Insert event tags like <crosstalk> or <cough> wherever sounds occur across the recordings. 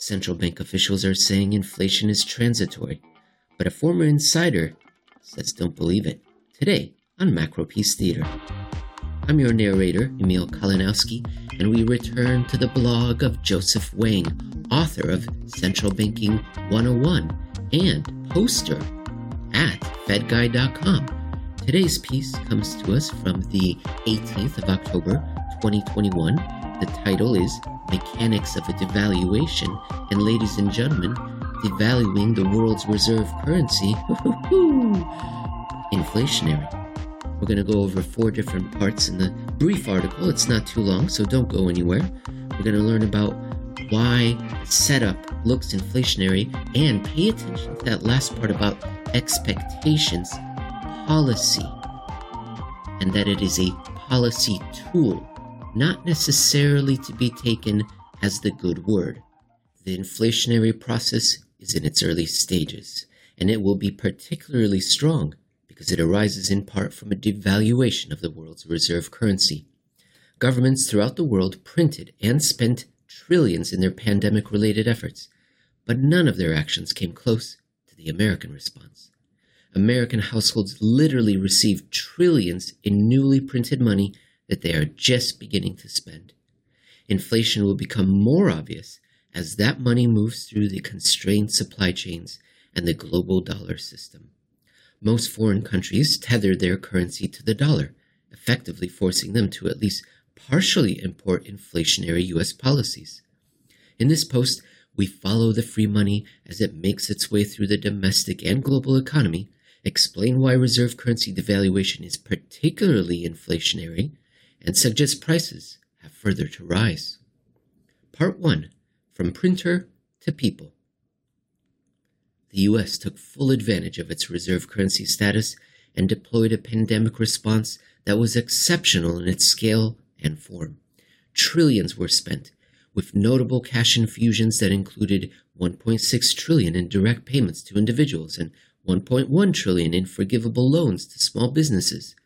Central bank officials are saying inflation is transitory, but a former insider says don't believe it. Today on Macropiece Theater. I'm your narrator, Emil Kalinowski, and we return to the blog of Joseph Wang, author of Central Banking 101 and poster at FedGuy.com. Today's piece comes to us from the 18th of October 2021. The title is Mechanics of a Devaluation, and ladies and gentlemen, devaluing the world's reserve currency, <laughs> inflationary. We're going to go over four different parts in the brief article. It's not too long, so don't go anywhere. We're going to learn about why setup looks inflationary and pay attention to that last part about expectations, policy, and that it is a policy tool, not necessarily to be taken as the good word. The inflationary process is in its early stages, and it will be particularly strong because it arises in part from a devaluation of the world's reserve currency. Governments throughout the world printed and spent trillions in their pandemic related efforts, but none of their actions came close to the American response. American households literally received trillions in newly printed money that they are just beginning to spend. Inflation will become more obvious as that money moves through the constrained supply chains and the global dollar system. Most foreign countries tether their currency to the dollar, effectively forcing them to at least partially import inflationary U.S. policies. In this post, we follow the free money as it makes its way through the domestic and global economy, explain why reserve currency devaluation is particularly inflationary, and suggest prices have further to rise. Part 1 From Printer to People the US took full advantage of its reserve currency status and deployed a pandemic response that was exceptional in its scale and form. Trillions were spent, with notable cash infusions that included 1.6 trillion in direct payments to individuals and 1.1 trillion in forgivable loans to small businesses.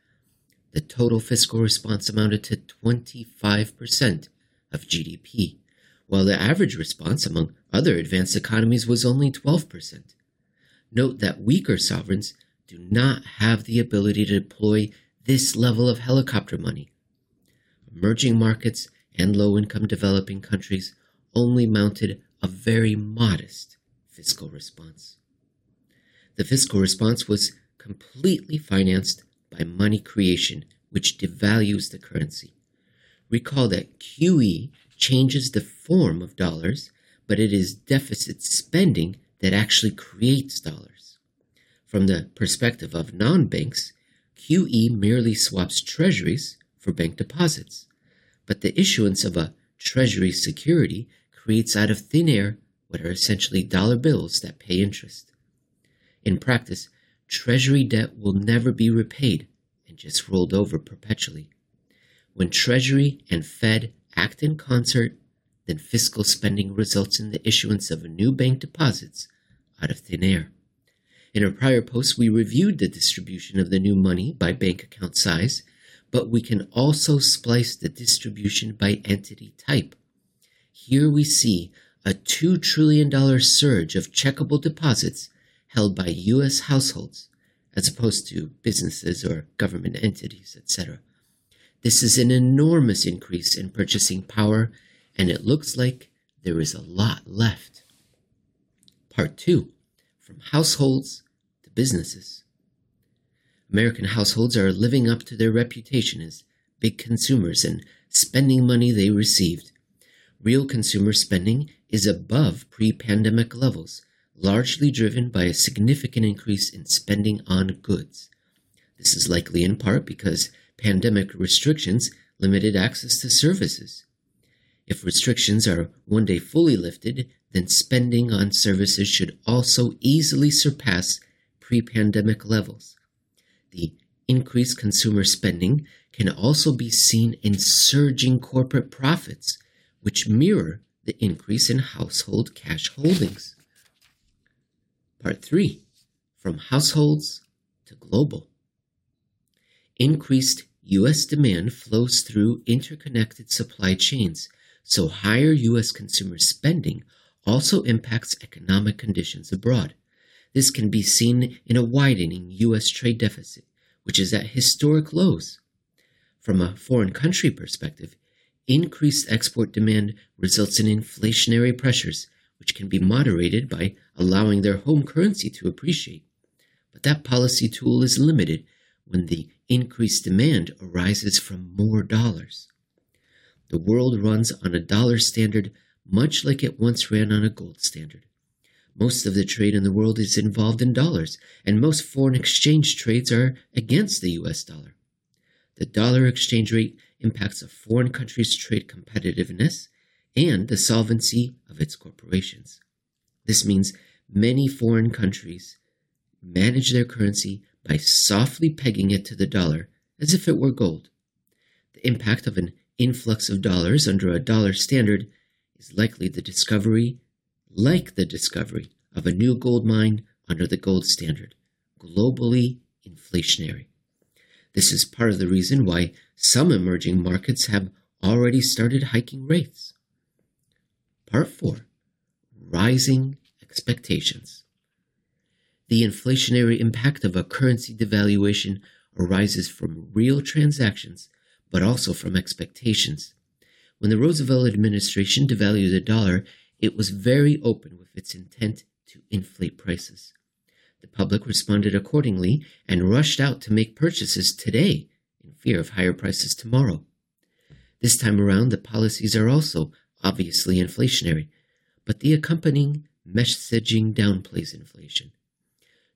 The total fiscal response amounted to 25% of GDP while the average response among other advanced economies was only 12%. Note that weaker sovereigns do not have the ability to deploy this level of helicopter money. Emerging markets and low income developing countries only mounted a very modest fiscal response. The fiscal response was completely financed by money creation, which devalues the currency. Recall that QE changes the form of dollars, but it is deficit spending that actually creates dollars. From the perspective of non banks, QE merely swaps treasuries for bank deposits, but the issuance of a treasury security creates out of thin air what are essentially dollar bills that pay interest. In practice, treasury debt will never be repaid and just rolled over perpetually. When Treasury and Fed act in concert, then fiscal spending results in the issuance of new bank deposits out of thin air. In our prior post, we reviewed the distribution of the new money by bank account size, but we can also splice the distribution by entity type. Here we see a $2 trillion surge of checkable deposits held by U.S. households, as opposed to businesses or government entities, etc. This is an enormous increase in purchasing power, and it looks like there is a lot left. Part 2 From Households to Businesses. American households are living up to their reputation as big consumers and spending money they received. Real consumer spending is above pre pandemic levels, largely driven by a significant increase in spending on goods. This is likely in part because pandemic restrictions limited access to services. If restrictions are one day fully lifted, then spending on services should also easily surpass pre pandemic levels. The increased consumer spending can also be seen in surging corporate profits, which mirror the increase in household cash holdings. Part 3 From Households to Global. Increased U.S. demand flows through interconnected supply chains, so higher U.S. consumer spending also impacts economic conditions abroad. This can be seen in a widening U.S. trade deficit, which is at historic lows. From a foreign country perspective, increased export demand results in inflationary pressures, which can be moderated by allowing their home currency to appreciate. But that policy tool is limited when the increased demand arises from more dollars. The world runs on a dollar standard much like it once ran on a gold standard. Most of the trade in the world is involved in dollars, and most foreign exchange trades are against the US dollar. The dollar exchange rate impacts a foreign country's trade competitiveness and the solvency of its corporations. This means many foreign countries manage their currency by softly pegging it to the dollar as if it were gold. The impact of an influx of dollars under a dollar standard is likely the discovery, like the discovery of a new gold mine under the gold standard, globally inflationary. This is part of the reason why some emerging markets have already started hiking rates. Part 4 Rising Expectations. The inflationary impact of a currency devaluation arises from real transactions, but also from expectations. When the Roosevelt administration devalued the dollar, it was very open with its intent to inflate prices. The public responded accordingly and rushed out to make purchases today in fear of higher prices tomorrow. This time around, the policies are also obviously inflationary, but the accompanying messaging downplays inflation.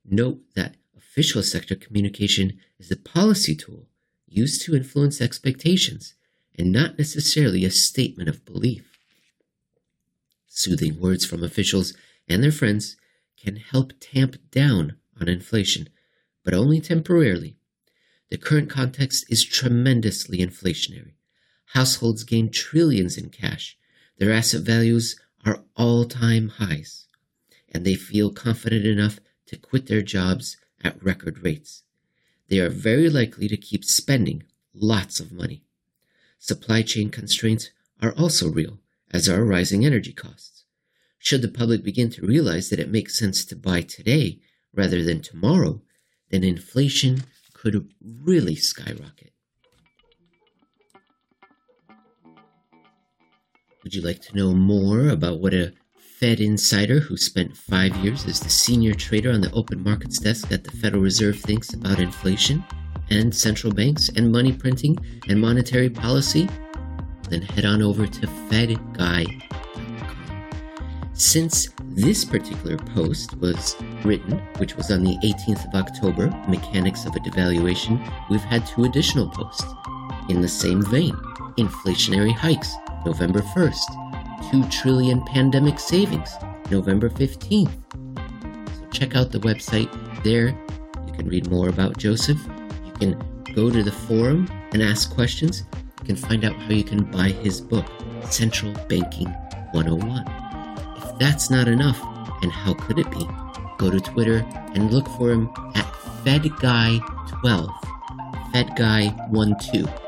Note that official sector communication is a policy tool used to influence expectations and not necessarily a statement of belief. Soothing words from officials and their friends can help tamp down on inflation, but only temporarily. The current context is tremendously inflationary. Households gain trillions in cash. Their asset values are all time highs, and they feel confident enough to quit their jobs at record rates. They are very likely to keep spending lots of money. Supply chain constraints are also real, as are rising energy costs. Should the public begin to realize that it makes sense to buy today rather than tomorrow, then inflation could really skyrocket. Would you like to know more about what a Fed insider who spent five years as the senior trader on the open markets desk at the Federal Reserve thinks about inflation and central banks and money printing and monetary policy, then head on over to fedguy.com. Since this particular post was written, which was on the 18th of October, Mechanics of a Devaluation, we've had two additional posts. In the same vein, Inflationary Hikes, November 1st, 2 trillion pandemic savings, November 15th. So check out the website there. You can read more about Joseph. You can go to the forum and ask questions. You can find out how you can buy his book, Central Banking 101. If that's not enough, and how could it be? Go to Twitter and look for him at FedGuy12, FedGuy12